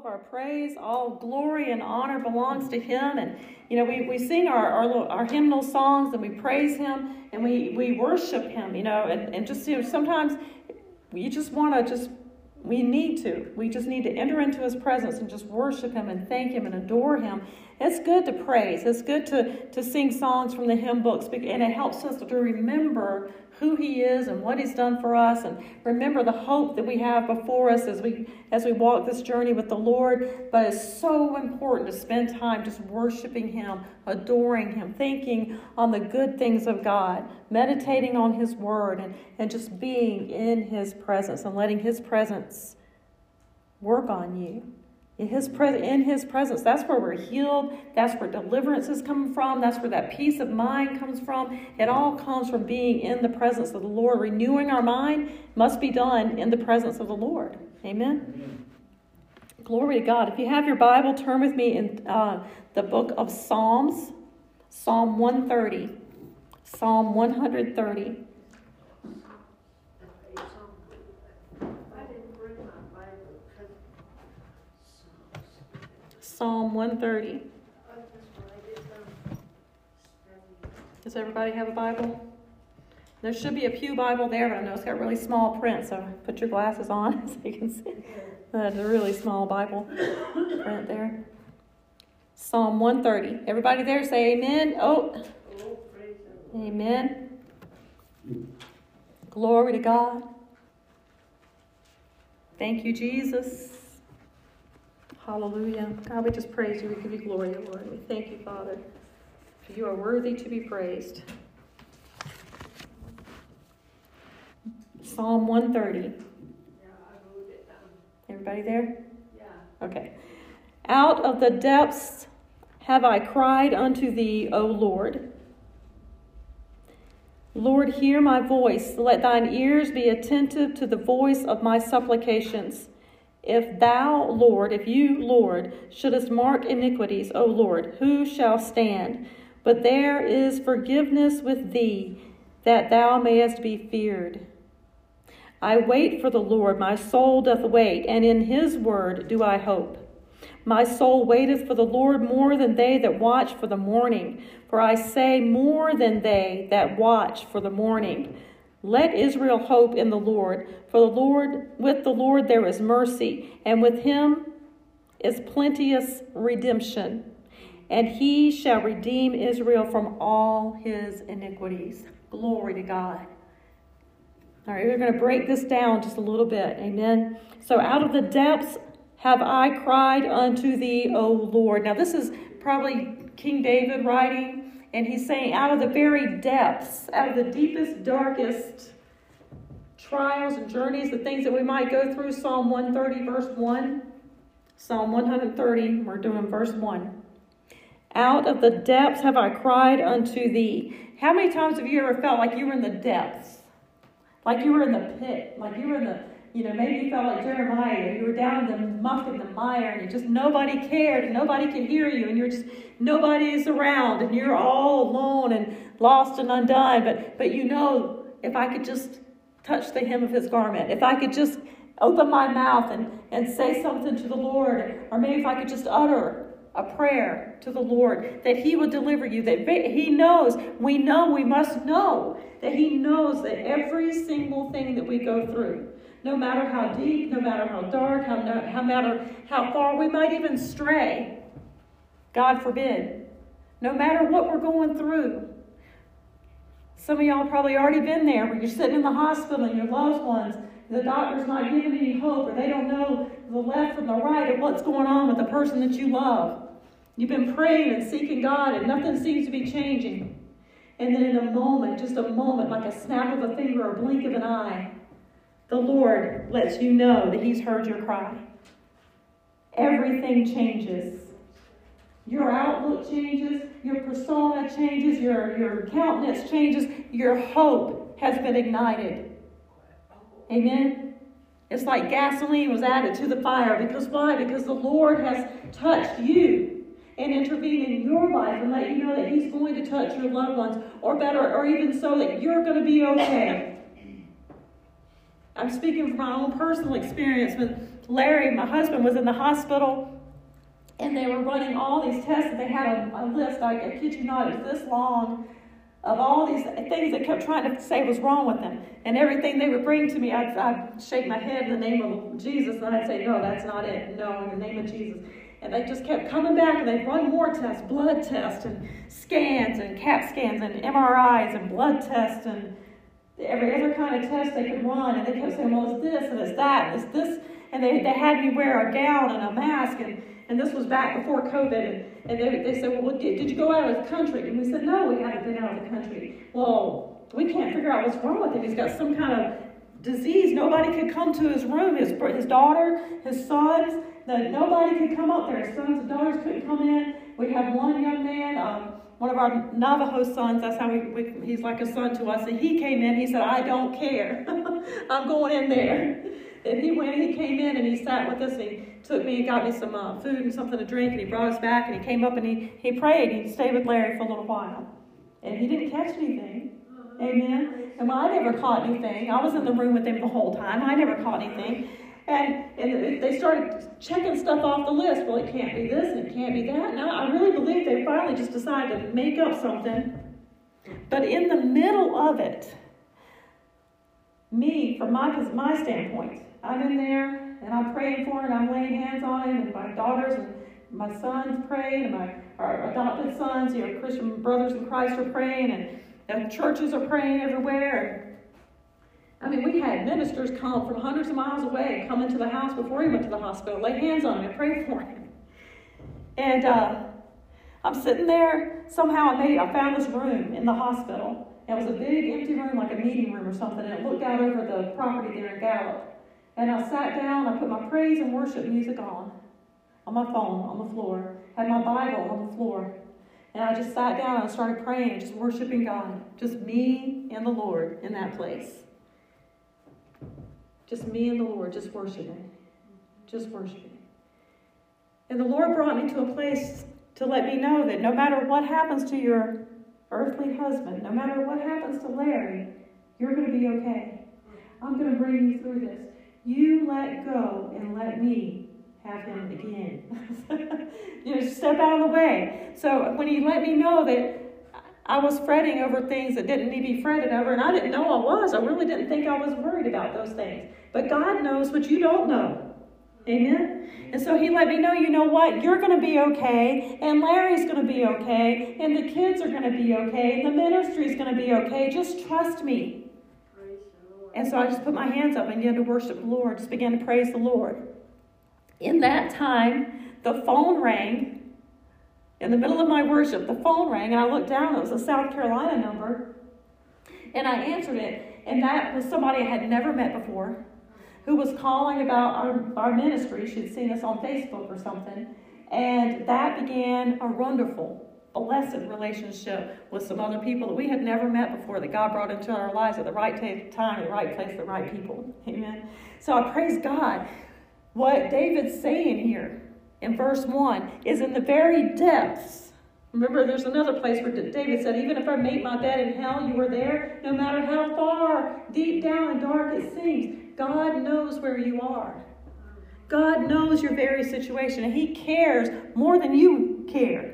of our praise, all glory and honor belongs to Him. And, you know, we, we sing our, our, our hymnal songs and we praise Him and we, we worship Him, you know, and, and just, you know, sometimes you just want to just we need to. We just need to enter into his presence and just worship him and thank him and adore him. It's good to praise. It's good to, to sing songs from the hymn books, and it helps us to remember who he is and what he's done for us and remember the hope that we have before us as we as we walk this journey with the Lord. But it's so important to spend time just worshiping him, adoring him, thinking on the good things of God, meditating on his word and, and just being in his presence and letting his presence work on you. In his, pre- in his presence, that's where we're healed. That's where deliverance is coming from. That's where that peace of mind comes from. It all comes from being in the presence of the Lord. Renewing our mind must be done in the presence of the Lord. Amen? Amen. Glory to God. If you have your Bible, turn with me in uh, the book of Psalms, Psalm 130. Psalm 130. Psalm 130. Does everybody have a Bible? There should be a Pew Bible there, but I know it's got really small print, so put your glasses on so you can see. That's a really small Bible print there. Psalm 130. Everybody there say amen. Oh, amen. Glory to God. Thank you, Jesus. Hallelujah. God, we just praise you. We give you glory, Lord. We thank you, Father, for you are worthy to be praised. Psalm 130. Everybody there? Yeah. Okay. Out of the depths have I cried unto thee, O Lord. Lord, hear my voice. Let thine ears be attentive to the voice of my supplications. If thou, Lord, if you, Lord, shouldest mark iniquities, O Lord, who shall stand? But there is forgiveness with thee, that thou mayest be feared. I wait for the Lord, my soul doth wait, and in his word do I hope. My soul waiteth for the Lord more than they that watch for the morning. For I say, more than they that watch for the morning. Let Israel hope in the Lord, for the Lord with the Lord there is mercy, and with him is plenteous redemption, and he shall redeem Israel from all his iniquities. Glory to God. All right, we're going to break this down just a little bit. Amen. So, out of the depths have I cried unto thee, O Lord. Now, this is probably King David writing. And he's saying, out of the very depths, out of the deepest, darkest trials and journeys, the things that we might go through, Psalm 130, verse 1. Psalm 130, we're doing verse 1. Out of the depths have I cried unto thee. How many times have you ever felt like you were in the depths? Like you were in the pit, like you were in the you know, maybe you felt like Jeremiah, you were down in the muck and the mire, and you just nobody cared, and nobody could hear you, and you're just nobody is around, and you're all alone and lost and undone. But but you know, if I could just touch the hem of his garment, if I could just open my mouth and, and say something to the Lord, or maybe if I could just utter a prayer to the Lord, that He would deliver you, that He knows, we know, we must know that He knows that every single thing that we go through, no matter how deep, no matter how dark, how, no, how matter how far we might even stray. God forbid. No matter what we're going through. Some of y'all probably already been there where you're sitting in the hospital and your loved ones, the doctor's not giving any hope, or they don't know the left from the right of what's going on with the person that you love. You've been praying and seeking God, and nothing seems to be changing. And then in a moment, just a moment, like a snap of a finger or a blink of an eye, the Lord lets you know that He's heard your cry. Everything changes. Your outlook changes, your persona changes, your, your countenance changes, your hope has been ignited. Amen? It's like gasoline was added to the fire. Because why? Because the Lord has touched you and intervened in your life and let you know that He's going to touch your loved ones, or better, or even so that you're going to be okay. I'm speaking from my own personal experience when Larry, my husband, was in the hospital and they were running all these tests. And they had a, a list, I, I kid you not, it was this long of all these things that kept trying to say was wrong with them. And everything they would bring to me, I'd, I'd shake my head in the name of Jesus, and I'd say, No, that's not it. No, in the name of Jesus. And they just kept coming back, and they'd run more tests, blood tests, and scans, and CAT scans, and MRIs, and blood tests, and every other kind of test they could run. And they kept saying, Well, it's this, and it's that, and it's this. And they, they had me wear a gown and a mask, and and this was back before COVID. And, and they, they said, Well, did, did you go out of the country? And we said, No, we haven't been out of the country. Well, we can't figure out what's wrong with him. He's got some kind of disease. Nobody could come to his room. His, his daughter, his sons, that nobody could come up there. His sons and daughters couldn't come in. We have one young man, um, one of our Navajo sons, that's how we, we, he's like a son to us. And he came in, he said, I don't care. I'm going in there. And he went, he came in and he sat with us and he took me and got me some uh, food and something to drink and he brought us back and he came up and he, he prayed. He stayed with Larry for a little while. And he didn't catch anything. Amen. And well, I never caught anything. I was in the room with him the whole time. I never caught anything. And, and they started checking stuff off the list. Well, it can't be this and it can't be that. Now, I really believe they finally just decided to make up something. But in the middle of it, me, from my, my standpoint, I'm in there and I'm praying for him, I'm laying hands on him, and my daughters and my sons praying, and my our adopted sons, you know, Christian brothers in Christ are praying, and, churches are praying everywhere. I mean, we had ministers come from hundreds of miles away come into the house before he went to the hospital, lay hands on him and pray for him. And uh, I'm sitting there. Somehow I made I found this room in the hospital. It was a big empty room, like a meeting room or something, and it looked out over the property there in Gallup. And I sat down, I put my praise and worship music on, on my phone, on the floor, had my Bible on the floor. And I just sat down and started praying just worshiping God. Just me and the Lord in that place. Just me and the Lord, just worshiping. Just worshiping. And the Lord brought me to a place to let me know that no matter what happens to your earthly husband, no matter what happens to Larry, you're going to be okay. I'm going to bring you through this. You let go and let me have him again. you know, step out of the way. So when he let me know that I was fretting over things that didn't need to be fretted over, and I didn't know I was. I really didn't think I was worried about those things. But God knows what you don't know. Amen? And so he let me know, you know what? You're going to be okay, and Larry's going to be okay, and the kids are going to be okay, and the ministry's going to be okay. Just trust me. And so I just put my hands up and began to worship the Lord, just began to praise the Lord. In that time, the phone rang. In the middle of my worship, the phone rang, and I looked down. It was a South Carolina number. And I answered it, and that was somebody I had never met before who was calling about our, our ministry. She'd seen us on Facebook or something. And that began a wonderful blessed relationship with some other people that we had never met before that God brought into our lives at the right time, the right place, the right people. Amen. So I praise God. What David's saying here in verse 1 is in the very depths. Remember, there's another place where David said, Even if I make my bed in hell, you are there. No matter how far, deep down and dark it seems, God knows where you are. God knows your very situation, and He cares more than you care.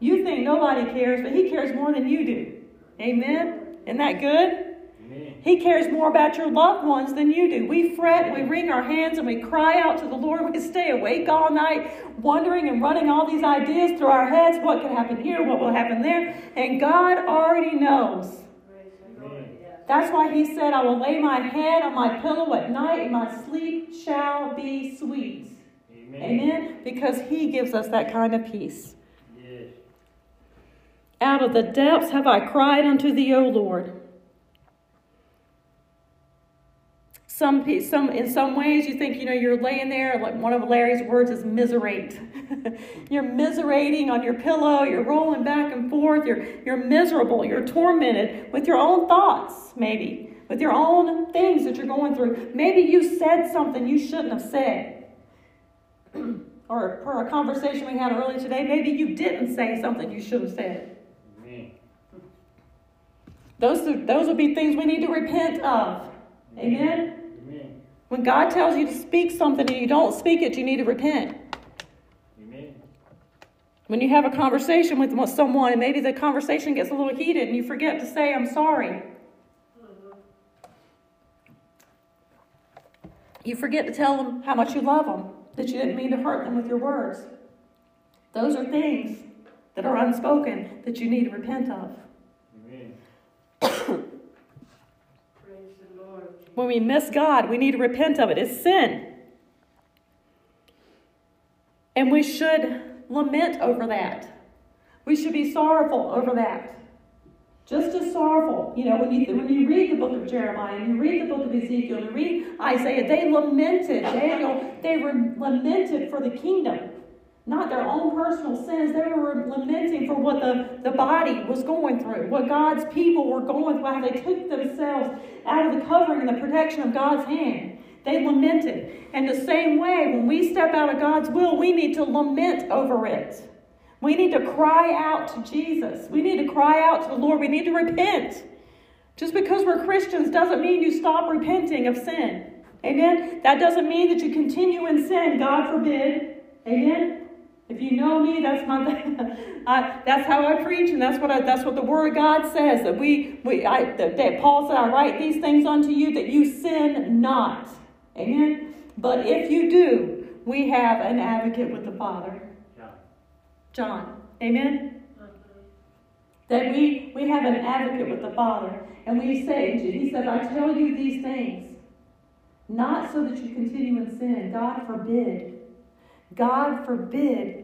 You think nobody cares, but He cares more than you do. Amen? Isn't that good? Amen. He cares more about your loved ones than you do. We fret, we wring our hands, and we cry out to the Lord. We stay awake all night, wondering and running all these ideas through our heads what could happen here, what will happen there. And God already knows. That's why he said, I will lay my head on my pillow at night, and my sleep shall be sweet. Amen. Amen? Because he gives us that kind of peace. Out of the depths have I cried unto thee, O Lord. Some, some, in some ways, you think, you know, you're laying there, like one of Larry's words is miserate. you're miserating on your pillow, you're rolling back and forth, you're, you're miserable, you're tormented with your own thoughts, maybe, with your own things that you're going through. Maybe you said something you shouldn't have said. or per a conversation we had earlier today, maybe you didn't say something you should have said. Those, those would be things we need to repent of. Amen? Amen. When God tells you to speak something and you don't speak it, you need to repent. Amen. When you have a conversation with someone and maybe the conversation gets a little heated and you forget to say, I'm sorry. You forget to tell them how much you love them, that you didn't mean to hurt them with your words. Those are things that are unspoken that you need to repent of. Amen. When we miss God, we need to repent of it. It's sin. And we should lament over that. We should be sorrowful over that. Just as sorrowful. You know, when you, when you read the book of Jeremiah and you read the book of Ezekiel you read Isaiah, they lamented, Daniel, they were lamented for the kingdom not their own personal sins. They were lamenting for what the, the body was going through, what God's people were going through, how they took themselves out of the covering and the protection of God's hand. They lamented. And the same way, when we step out of God's will, we need to lament over it. We need to cry out to Jesus. We need to cry out to the Lord. We need to repent. Just because we're Christians doesn't mean you stop repenting of sin. Amen? That doesn't mean that you continue in sin. God forbid. Amen? If you know me, that's my I, that's how I preach, and that's what I, that's what the Word of God says that we we I, that, that Paul said, "I write these things unto you that you sin not." Amen. But if you do, we have an advocate with the Father. John. Amen. That we we have an advocate with the Father, and we say, He said, "I tell you these things, not so that you continue in sin. God forbid." God forbid.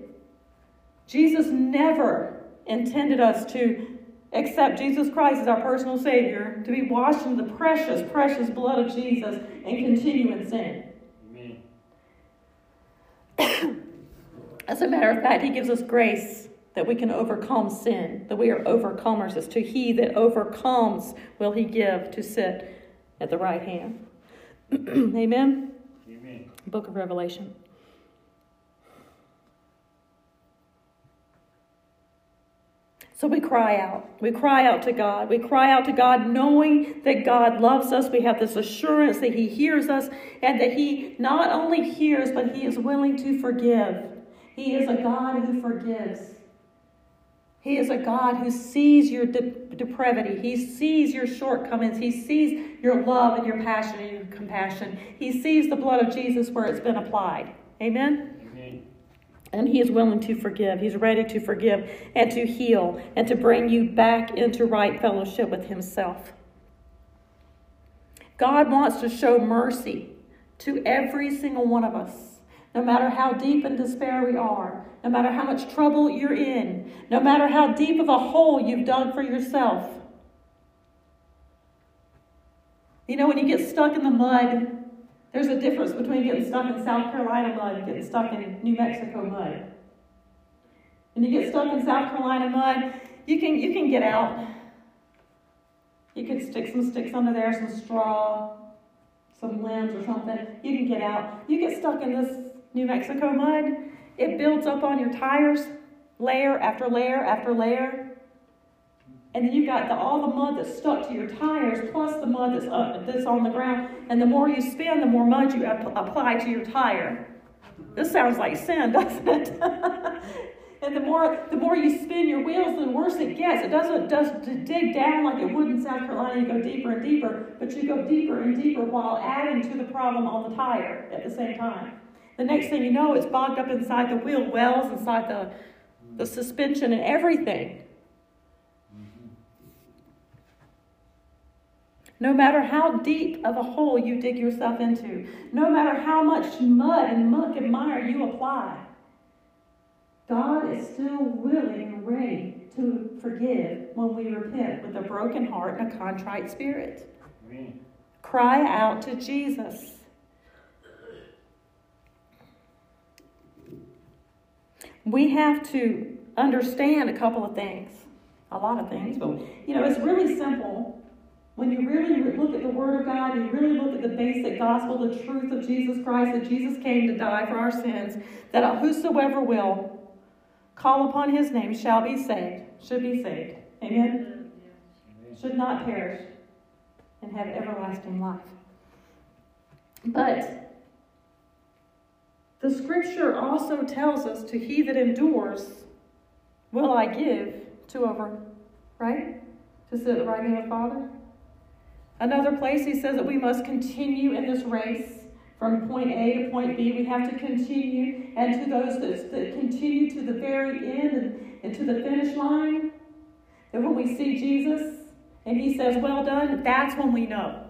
Jesus never intended us to accept Jesus Christ as our personal Savior, to be washed in the precious, precious blood of Jesus, and continue in sin. Amen. As a matter of fact, He gives us grace that we can overcome sin, that we are overcomers. As to He that overcomes will He give to sit at the right hand. Amen? Amen. Book of Revelation. So we cry out. We cry out to God. We cry out to God knowing that God loves us. We have this assurance that He hears us and that He not only hears, but He is willing to forgive. He is a God who forgives. He is a God who sees your de- depravity. He sees your shortcomings. He sees your love and your passion and your compassion. He sees the blood of Jesus where it's been applied. Amen? And He is willing to forgive. He's ready to forgive and to heal and to bring you back into right fellowship with Himself. God wants to show mercy to every single one of us, no matter how deep in despair we are, no matter how much trouble you're in, no matter how deep of a hole you've dug for yourself. You know, when you get stuck in the mud, there's a difference between getting stuck in South Carolina mud and getting stuck in New Mexico mud. When you get stuck in South Carolina mud, you can you can get out. You can stick some sticks under there, some straw, some limbs or something. You can get out. You get stuck in this New Mexico mud, it builds up on your tires, layer after layer after layer. And then you've got the, all the mud that's stuck to your tires, plus the mud that's, uh, that's on the ground. And the more you spin, the more mud you apply to your tire. This sounds like sin, doesn't it? and the more the more you spin your wheels, the worse it gets. It doesn't just dig down like it would in South Carolina. You go deeper and deeper, but you go deeper and deeper while adding to the problem on the tire at the same time. The next thing you know, it's bogged up inside the wheel wells, inside the the suspension, and everything. No matter how deep of a hole you dig yourself into, no matter how much mud and muck and mire you apply, God is still willing and ready to forgive when we repent with a broken heart and a contrite spirit. Amen. Cry out to Jesus. We have to understand a couple of things, a lot of things, but you know, it's really simple when you really look at the Word of God, you really look at the basic gospel, the truth of Jesus Christ, that Jesus came to die for our sins, that whosoever will call upon his name shall be saved, should be saved. Amen? Should not perish and have everlasting life. But the scripture also tells us to he that endures will I give to over, right? To sit at the right hand of Father. Another place he says that we must continue in this race from point A to point B. We have to continue, and to those that, that continue to the very end and, and to the finish line, that when we see Jesus and he says, Well done, that's when we know.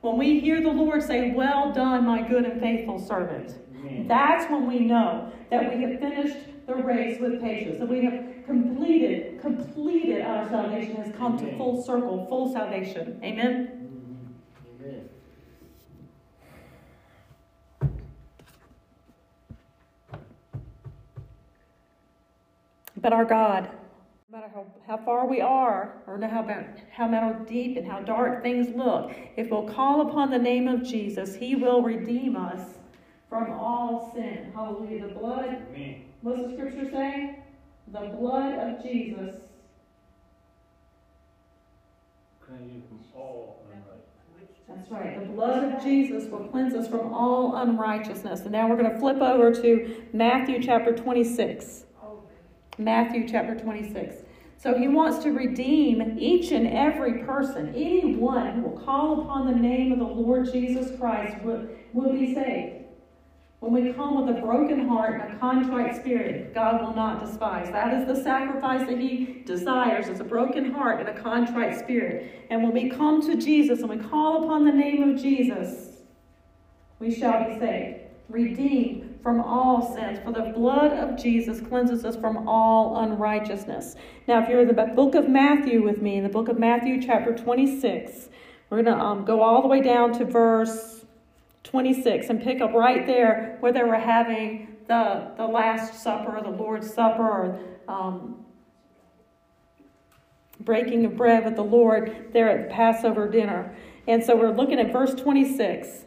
When we hear the Lord say, Well done, my good and faithful servant, Amen. that's when we know that we have finished the race with patience, that we have completed, completed our salvation, has come to full circle, full salvation. Amen? Amen. But our God, no matter how, how far we are, or no how, about, how matter deep and how dark things look, if we'll call upon the name of Jesus, He will redeem us from all sin. Hallelujah. The blood, Amen. what's the scripture say? The blood of Jesus. Cleanse you from all unrighteousness. That's right. The blood of Jesus will cleanse us from all unrighteousness. And now we're going to flip over to Matthew chapter 26. Matthew chapter 26. So he wants to redeem each and every person. Anyone who will call upon the name of the Lord Jesus Christ will, will be saved. When we come with a broken heart and a contrite spirit, God will not despise. That is the sacrifice that He desires, is a broken heart and a contrite spirit. And when we come to Jesus and we call upon the name of Jesus, we shall be saved, redeemed from all sins. For the blood of Jesus cleanses us from all unrighteousness. Now, if you're in the book of Matthew with me, in the book of Matthew, chapter 26, we're going to um, go all the way down to verse 26 and pick up right there where they were having the, the Last Supper, the Lord's Supper, or um, breaking of bread with the Lord there at the Passover dinner. And so we're looking at verse 26.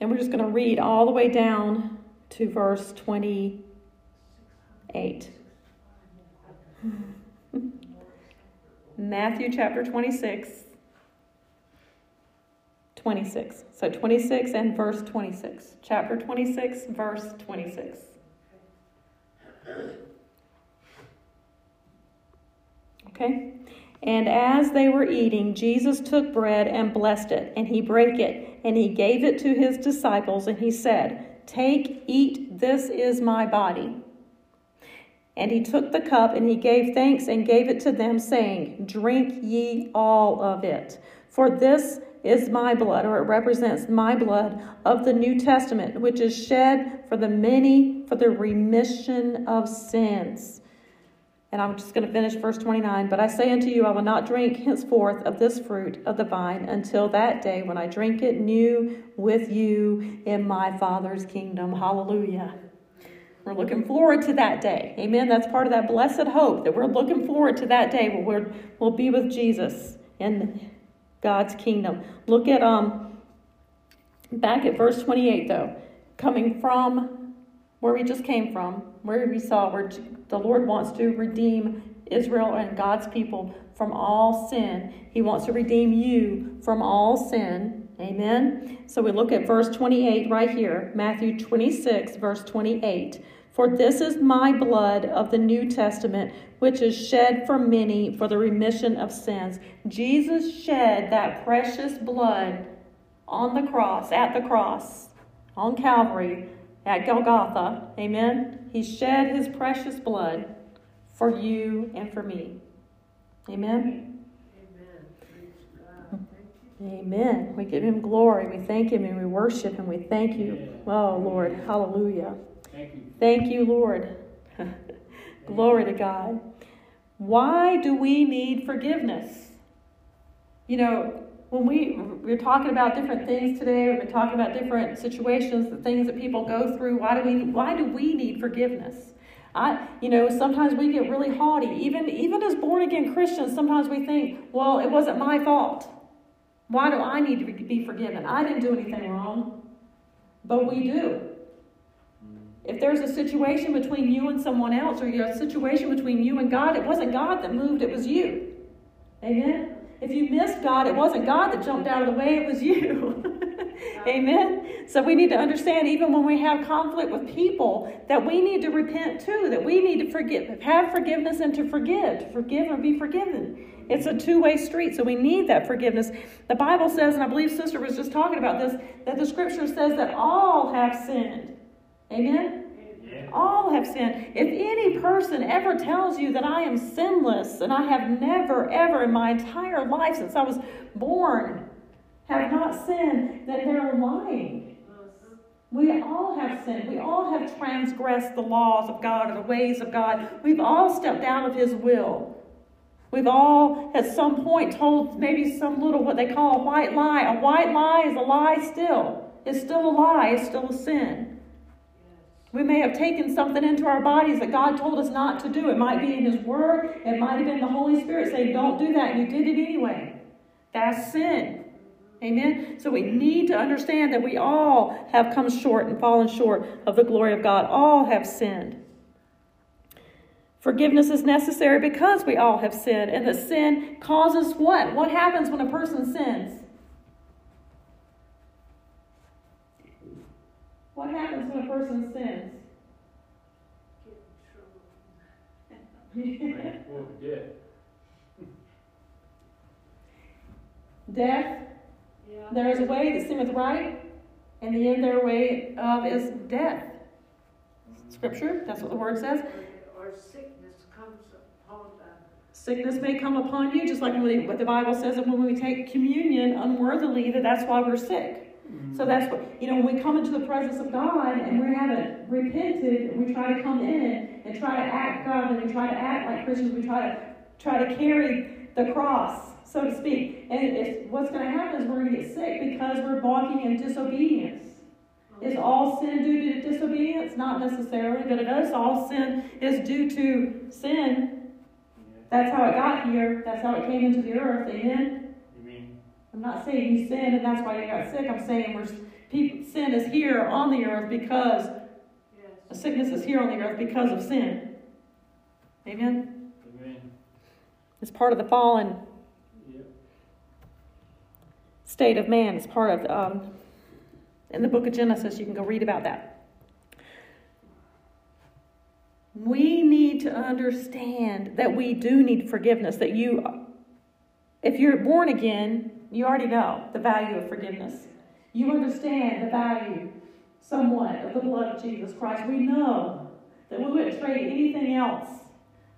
And we're just going to read all the way down to verse 28. Matthew chapter 26. 26. So 26 and verse 26. Chapter 26, verse 26. Okay? And as they were eating, Jesus took bread and blessed it, and he brake it, and he gave it to his disciples, and he said, Take, eat, this is my body. And he took the cup, and he gave thanks and gave it to them, saying, Drink ye all of it. For this is my blood, or it represents my blood of the New Testament, which is shed for the many for the remission of sins. And I'm just going to finish verse 29. But I say unto you, I will not drink henceforth of this fruit of the vine until that day when I drink it new with you in my Father's kingdom. Hallelujah. We're looking forward to that day. Amen. That's part of that blessed hope that we're looking forward to that day where we'll be with Jesus in God's kingdom. Look at um back at verse 28 though. Coming from where we just came from, where we saw where the Lord wants to redeem Israel and God's people from all sin. He wants to redeem you from all sin. Amen. So we look at verse 28 right here, Matthew 26, verse 28. For this is my blood of the New Testament, which is shed for many for the remission of sins. Jesus shed that precious blood on the cross, at the cross, on Calvary, at Golgotha. Amen. He shed his precious blood for you and for me. Amen. Amen. We give him glory. We thank him and we worship him. We thank you. Oh, Lord. Hallelujah. Thank you. Lord. Glory to God. Why do we need forgiveness? You know, when we we're talking about different things today, we've been talking about different situations, the things that people go through. Why do we why do we need forgiveness? I, you know, sometimes we get really haughty. Even even as born again Christians, sometimes we think, well, it wasn't my fault. Why do I need to be forgiven? I didn't do anything wrong. But we do. If there's a situation between you and someone else, or a situation between you and God, it wasn't God that moved, it was you. Amen? If you missed God, it wasn't God that jumped out of the way, it was you. Amen. So we need to understand, even when we have conflict with people, that we need to repent too, that we need to forgive, have forgiveness and to forgive, to forgive and be forgiven. It's a two way street, so we need that forgiveness. The Bible says, and I believe Sister was just talking about this, that the scripture says that all have sinned. Amen? All have sinned. If any person ever tells you that I am sinless and I have never, ever in my entire life since I was born have not sinned, then they're lying. We all have sinned. We all have transgressed the laws of God or the ways of God. We've all stepped out of His will. We've all, at some point, told maybe some little what they call a white lie. A white lie is a lie still. It's still a lie, it's still a sin. We may have taken something into our bodies that God told us not to do. It might be in His Word, it might have been the Holy Spirit saying, Don't do that, you did it anyway. That's sin. Amen? So we need to understand that we all have come short and fallen short of the glory of God. All have sinned. Forgiveness is necessary because we all have sinned. And that sin causes what? What happens when a person sins? What happens when a person sins? Well, yeah. Death. There is a way that seemeth right, and the end their way of is death. Scripture, that's what the word says. Or sickness comes upon them. Sickness may come upon you, just like what the Bible says that when we take communion unworthily, that that's why we're sick. So that's what, you know, when we come into the presence of God and we haven't repented, and we try to come in and try to act godly, we try to act like Christians, we try to try to carry the cross, so to speak. And it's, what's going to happen is we're going to get sick because we're walking in disobedience. Is all sin due to disobedience? Not necessarily, but it is. All sin is due to sin. That's how it got here. That's how it came into the earth. Amen. You mean, I'm not saying you sinned and that's why you got sick. I'm saying we're, people, sin is here on the earth because Yes. sickness is here on the earth because of sin. Amen. amen. It's part of the fallen Yep. state of man. It's part of um, in the book of Genesis. You can go read about that. We need to understand that we do need forgiveness. That you, if you're born again, you already know the value of forgiveness. You understand the value somewhat of the blood of Jesus Christ. We know that we wouldn't trade anything else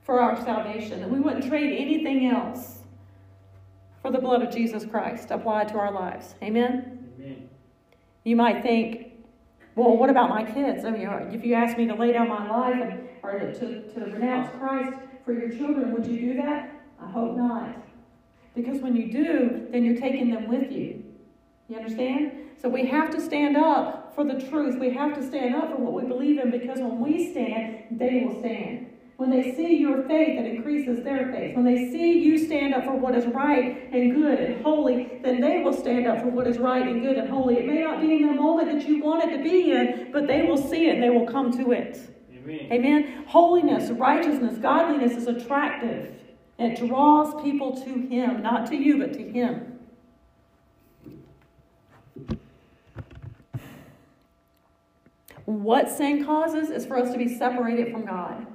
for our salvation, that we wouldn't trade anything else for the blood of Jesus Christ applied to our lives. Amen? Amen. You might think, well, what about my kids? I mean, if you asked me to lay down my life and, or to, to renounce Christ for your children, would you do that? I hope not. Because when you do, then you're taking them with you. You understand? So we have to stand up for the truth. We have to stand up for what we believe in because when we stand, they will stand. When they see your faith, it increases their faith. When they see you stand up for what is right and good and holy, then they will stand up for what is right and good and holy. It may not be in the moment that you want it to be in, but they will see it and they will come to it. Amen. Amen. Holiness, righteousness, godliness is attractive. It draws people to Him, not to you, but to Him. What sin causes is for us to be separated from God.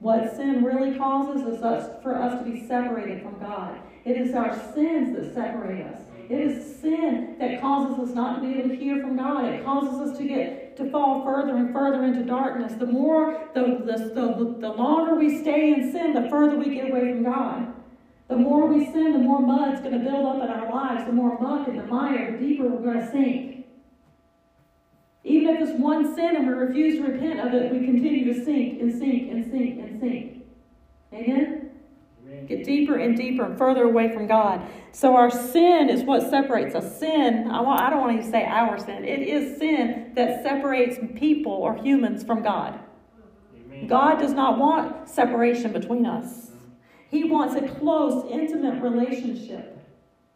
What sin really causes is us, for us to be separated from God. It is our sins that separate us. It is sin that causes us not to be able to hear from God. It causes us to get to fall further and further into darkness. The more, the, the, the, the longer we stay in sin, the further we get away from God. The more we sin, the more mud's going to build up in our lives. The more muck and the mire, the deeper we're going to sink. Even if it's one sin and we refuse to repent of it, we continue to sink and sink and sink and sink. Amen? Get deeper and deeper and further away from God. So our sin is what separates us. Sin, I, want, I don't want to say our sin. It is sin that separates people or humans from God. Amen. God does not want separation between us. He wants a close, intimate relationship.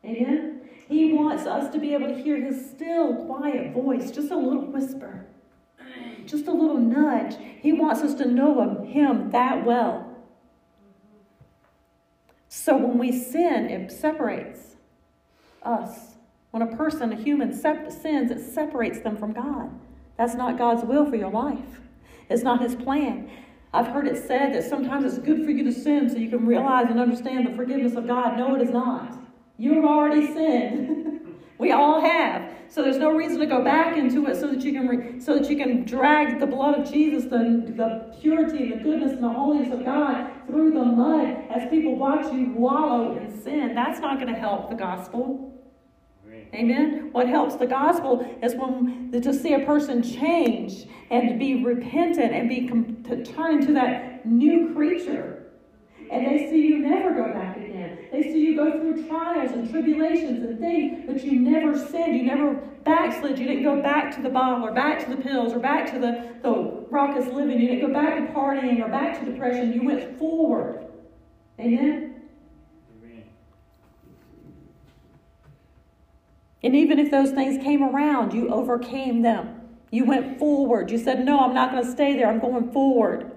Amen? He wants us to be able to hear his still, quiet voice, just a little whisper, just a little nudge. He wants us to know him that well. So when we sin, it separates us. When a person, a human, sep- sins, it separates them from God. That's not God's will for your life. It's not His plan. I've heard it said that sometimes it's good for you to sin so you can realize and understand the forgiveness of God. No, it is not. You've already sinned. we all have. So there's no reason to go back into it so that you can re- so that you can drag the blood of Jesus, the, the purity, and the goodness, and the holiness of God through the mud as people watch you wallow in sin. That's not going to help the gospel. Amen. What helps the gospel is when to see a person change and to be repentant and be to turn into that new creature. And they see you never go back again. They see you go through trials and tribulations and things, but you never sinned. You never backslid. You didn't go back to the bottle or back to the pills or back to the, the raucous living. You didn't go back to partying or back to depression. You went forward. Amen. And even if those things came around, you overcame them. You went forward. You said, No, I'm not going to stay there. I'm going forward.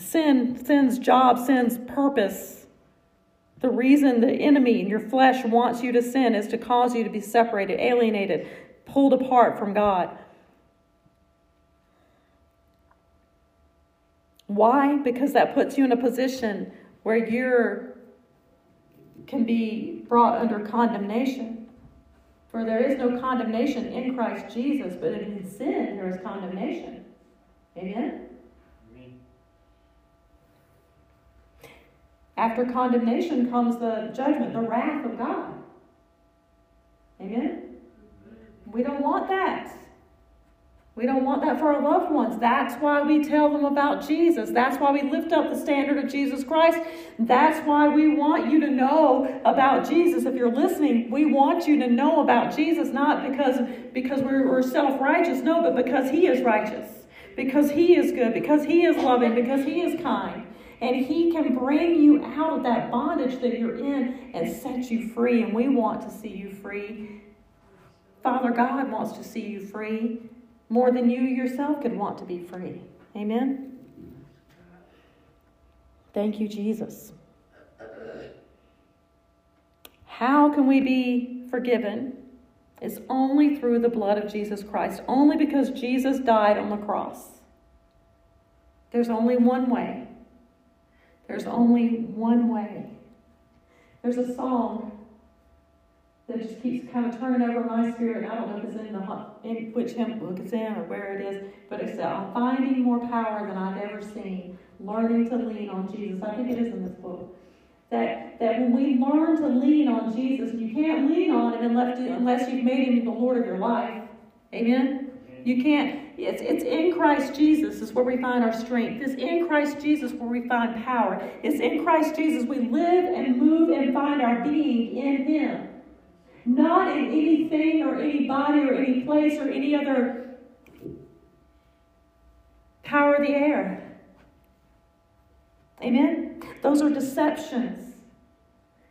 Sin, sin's job, sin's purpose. The reason the enemy in your flesh wants you to sin is to cause you to be separated, alienated, pulled apart from God. Why? Because that puts you in a position where you're can be brought under condemnation. For there is no condemnation in Christ Jesus, but in sin there is condemnation. Amen? After condemnation comes the judgment, the wrath of God. Amen? We don't want that. We don't want that for our loved ones. That's why we tell them about Jesus. That's why we lift up the standard of Jesus Christ. That's why we want you to know about Jesus. If you're listening, we want you to know about Jesus, not because, because we're, we're self righteous, no, but because He is righteous, because He is good, because He is loving, because He is kind. And He can bring you out of that bondage that you're in and set you free. And we want to see you free. Father God wants to see you free more than you yourself could want to be free. Amen? Thank you, Jesus. How can we be forgiven? It's only through the blood of Jesus Christ, only because Jesus died on the cross. There's only one way. There's only one way. There's a song that just keeps kind of turning over my spirit. I don't know if it's in the in which hymn book it's in or where it is, but it's I'm finding more power than I've ever seen. Learning to lean on Jesus. I think it is in this book. That that when we learn to lean on Jesus, you can't lean on him unless unless you've made him the Lord of your life. Amen. You can't. It's, it's in Christ Jesus is where we find our strength. It's in Christ Jesus where we find power. It's in Christ Jesus we live and move and find our being in Him not in anything or anybody or any place or any other power of the air. Amen? Those are deceptions.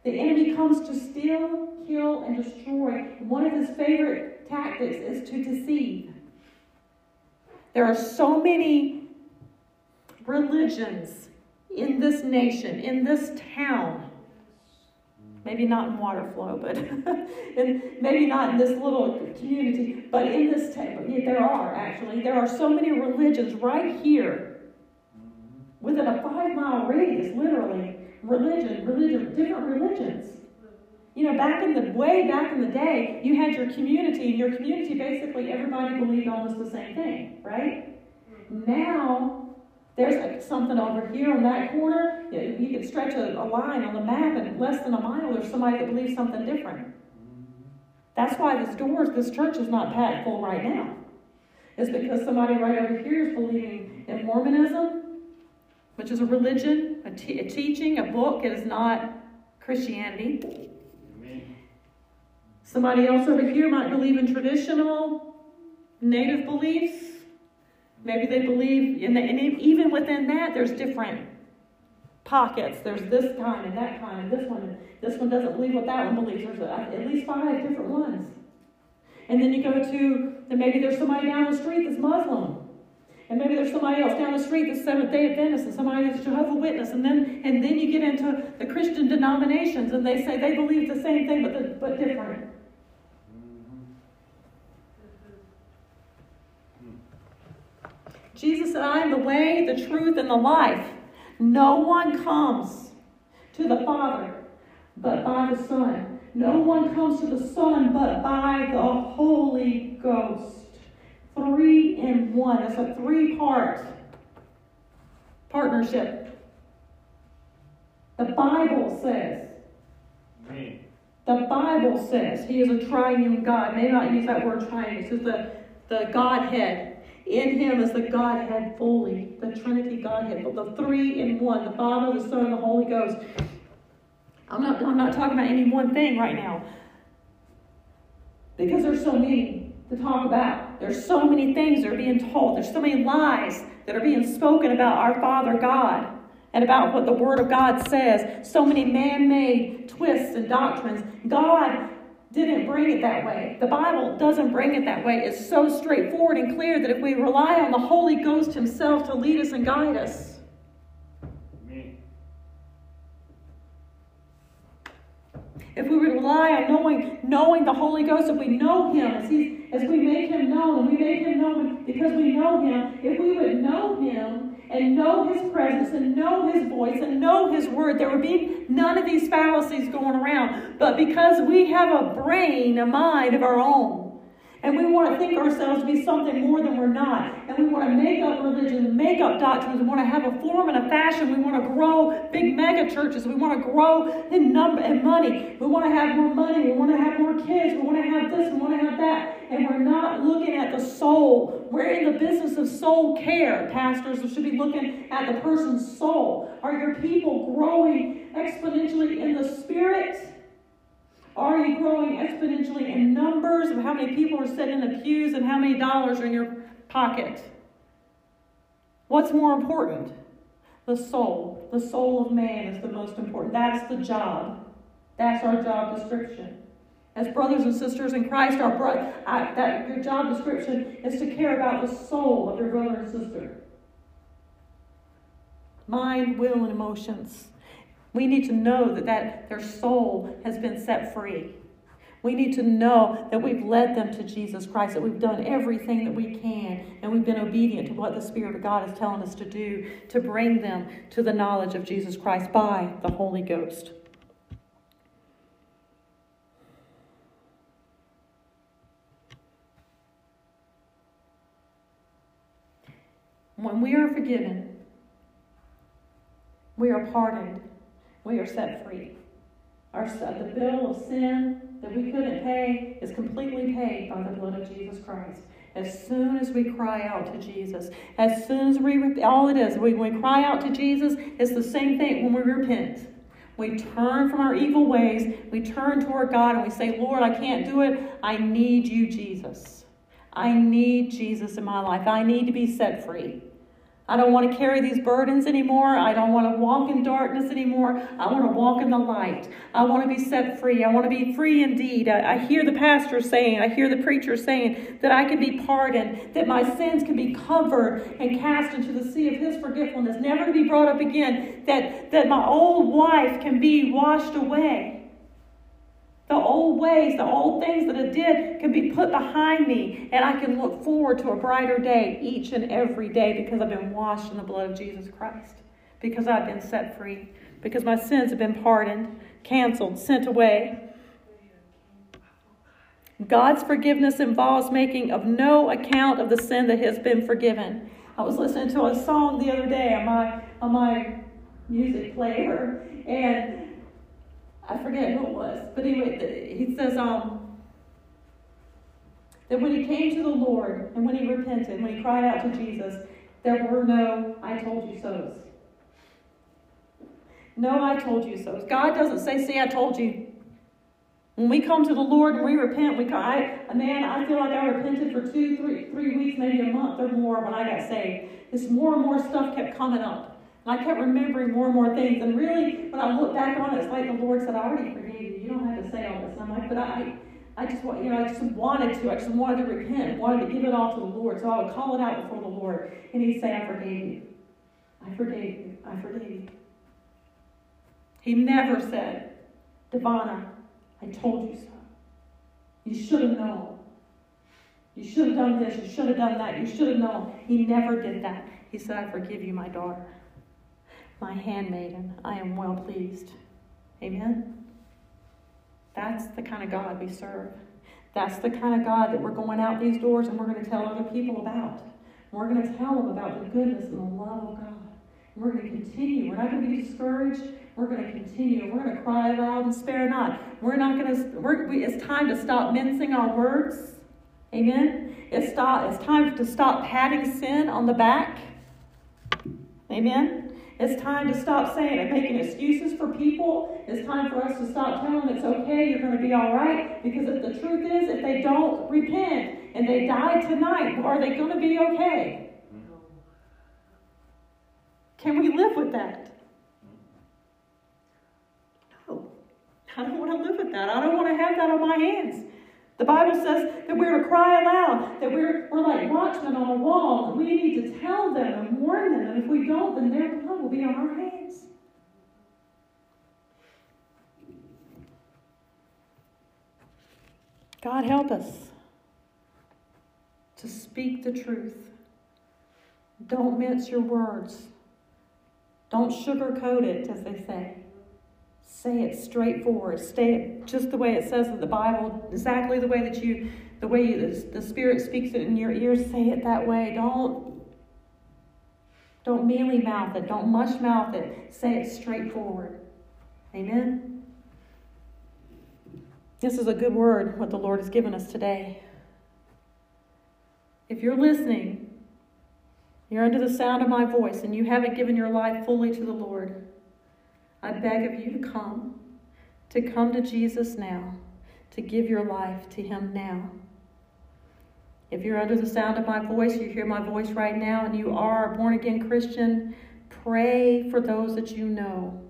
The enemy comes to steal, kill, and destroy. One of his favorite tactics is to deceive. There are so many religions in this nation, in this town, maybe not in Waterflow, but in, maybe not in this little community, but in this town. yeah, there are actually. There are so many religions right here within a five mile radius, literally. Religion, religion, different religions. You know, back in the way back in the day, you had your community, and your community basically everybody believed almost the same thing, right? Now there's something over here on that corner. You could stretch a, a line on the map, and less than a mile, there's somebody that believes something different. That's why this doors, this church is not packed full right now. It's because somebody right over here is believing in Mormonism, which is a religion, a, t- a teaching, a book. It is not Christianity. Somebody else over here might believe in traditional native beliefs. Maybe they believe, in the, and even within that, there's different pockets. There's this kind and that kind, and this one. This one doesn't believe what that one believes. There's at least five different ones. And then you go to, then maybe there's somebody down the street that's Muslim. And maybe there's somebody else down the street that's Seventh Day Adventist, and somebody that's Jehovah Witness, and then and then you get into the Christian denominations, and they say they believe the same thing but the, but different. Jesus said, I am the way, the truth, and the life. No one comes to the Father but by the Son. No one comes to the Son but by the Holy Ghost. Three in one. It's a three part partnership. The Bible says. Amen. The Bible says he is a triune God. May not use that word triune. It's just the, the Godhead. In him is the Godhead fully, the Trinity Godhead, the three in one, the Father, the Son, and the Holy Ghost. I'm not, I'm not talking about any one thing right now. Because there's so many to talk about. There's so many things that are being told. There's so many lies that are being spoken about our Father God and about what the Word of God says. So many man made twists and doctrines. God didn't bring it that way. The Bible doesn't bring it that way. It's so straightforward and clear that if we rely on the Holy Ghost Himself to lead us and guide us, if we would rely on knowing knowing the Holy Ghost, if we know Him as as we make Him known, and we make Him known because we know Him, if we would know Him and know His presence and know His voice and know His word, there would be none of these fallacies going around. But because we have a brain, a mind of our own, and we want to think ourselves to be something more than we're not. And we want to make up religion, make up doctrines. We want to have a form and a fashion. We want to grow big mega churches. We want to grow in number and money. We want to have more money. We want to have more kids. We want to have this. We want to have that. And we're not looking at the soul. We're in the business of soul care. Pastors We should be looking at the person's soul. Are your people growing exponentially in the spirit? Are you growing exponentially in numbers of how many people are sitting in the pews and how many dollars are in your pocket? What's more important? The soul. The soul of man is the most important. That's the job. That's our job description. As brothers and sisters in Christ, our bro- I, that your job description is to care about the soul of your brother and sister. Mind, will, and emotions. We need to know that, that their soul has been set free. We need to know that we've led them to Jesus Christ, that we've done everything that we can, and we've been obedient to what the Spirit of God is telling us to do to bring them to the knowledge of Jesus Christ by the Holy Ghost. When we are forgiven, we are pardoned, we are set free. Our, the bill of sin that we couldn't pay is completely paid by the blood of Jesus Christ. As soon as we cry out to Jesus, as soon as we, all it is, when we cry out to Jesus, it's the same thing when we repent. We turn from our evil ways, we turn toward God, and we say, Lord, I can't do it. I need you, Jesus. I need Jesus in my life. I need to be set free. I don't want to carry these burdens anymore. I don't want to walk in darkness anymore. I want to walk in the light. I want to be set free. I want to be free indeed. I, I, hear the pastor saying, I hear the preacher saying that I can be pardoned, that my sins can be covered and cast into the sea of his forgetfulness, never to be brought up again, that, that my old life can be washed away. The old ways, the old things that I did can be put behind me, and I can look forward to a brighter day each and every day because I've been washed in the blood of Jesus Christ, because I've been set free, because my sins have been pardoned, canceled, sent away. God's forgiveness involves making of no account of the sin that has been forgiven. I was listening to a song the other day on my on my music player, and I forget who it was, but anyway, he says um, that when he came to the Lord and when he repented, when he cried out to Jesus, there were no I told you so's. No, I told you so's. God doesn't say, see, I told you. When we come to the Lord and we repent, we come, I, man, I feel like I repented for two, three, three weeks, maybe a month or more when I got saved. This more and more stuff kept coming up. And I kept remembering more and more things. And really, when I look back on it, it's like the Lord said, I already forgave you. You don't have to say all this. And I'm like, but I, I just want, you know, I just wanted to. I just wanted to repent, wanted to give it all to the Lord. So I would call it out before the Lord, and He'd say, "I forgave you. I forgave you. I forgave you." He never said, "Devonna, I told you so. You should have known. You should have done this. You should have done that. You should have known." He never did that. He said, "I forgive you, my daughter, my handmaiden. I am well pleased." Amen. That's the kind of God we serve. That's the kind of God that we're going out these doors and we're going to tell other people about. We're going to tell them about the goodness and the love of God. We're going to continue. We're not going to be discouraged. We're going to continue. We're going to cry loud and spare not. We're not going to. We're, we, it's time to stop mincing our words. Amen. It's stop. It's time to stop patting sin on the back. Amen. It's time to stop saying and making excuses for people. It's time for us to stop telling them it's okay, you're going to be all right. Because if the truth is, if they don't repent and they die tonight, are they going to be okay? Can we live with that? No. I don't want to live with that. I don't want to have that on my hands. The Bible says that we're to cry aloud, that we're, we're like watchmen on a wall, we need to tell them and warn them, and if we don't, then their will be on our hands. God help us to speak the truth. Don't mince your words. Don't sugarcoat it, as they say. Say it straightforward. Say it just the way it says in the Bible, exactly the way that you, the way you, the, the Spirit speaks it in your ears. Say it that way. Don't, don't mealy mouth it. Don't mush mouth it. Say it straightforward. Amen. This is a good word, what the Lord has given us today. If you're listening, you're under the sound of my voice, and you haven't given your life fully to the Lord. I beg of you to come, to come to Jesus now, to give your life to Him now. If you're under the sound of my voice, you hear my voice right now, and you are a born again Christian, pray for those that you know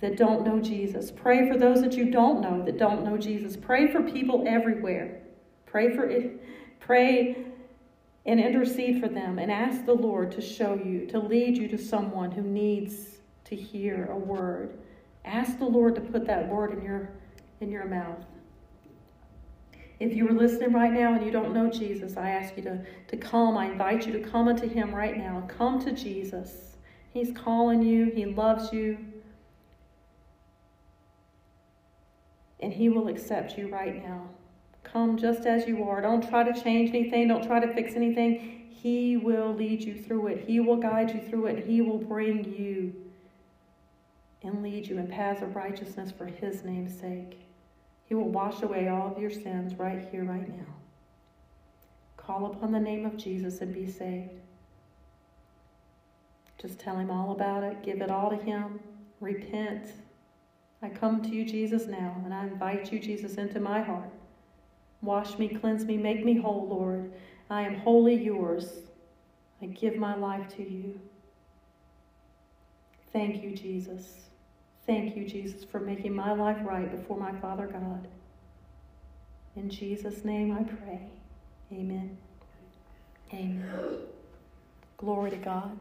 that don't know Jesus. Pray for those that you don't know that don't know Jesus. Pray for people everywhere. Pray for it. Pray and intercede for them and ask the Lord to show you, to lead you to someone who needs to hear a word. Ask the Lord to put that word in your in your mouth. If you are listening right now and you don't know Jesus, I ask you to, to come. I invite you to come unto him right now. Come to Jesus. He's calling you. He loves you. And he will accept you right now. Come just as you are. Don't try to change anything. Don't try to fix anything. He will lead you through it. He will guide you through it. He will bring you and lead you in paths of righteousness for his name's sake. He will wash away all of your sins right here, right now. Call upon the name of Jesus and be saved. Just tell him all about it. Give it all to him. Repent. I come to you, Jesus, now, and I invite you, Jesus, into my heart. Wash me, cleanse me, make me whole, Lord. I am wholly yours. I give my life to you. Thank you, Jesus. Thank you, Jesus, for making my life right before my Father God. In Jesus' name I pray. Amen. Amen. Glory to God.